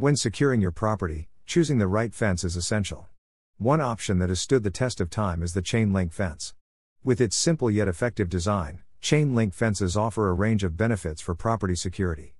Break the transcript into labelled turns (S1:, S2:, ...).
S1: When securing your property, choosing the right fence is essential. One option that has stood the test of time is the chain link fence. With its simple yet effective design, chain link fences offer a range of benefits for property security.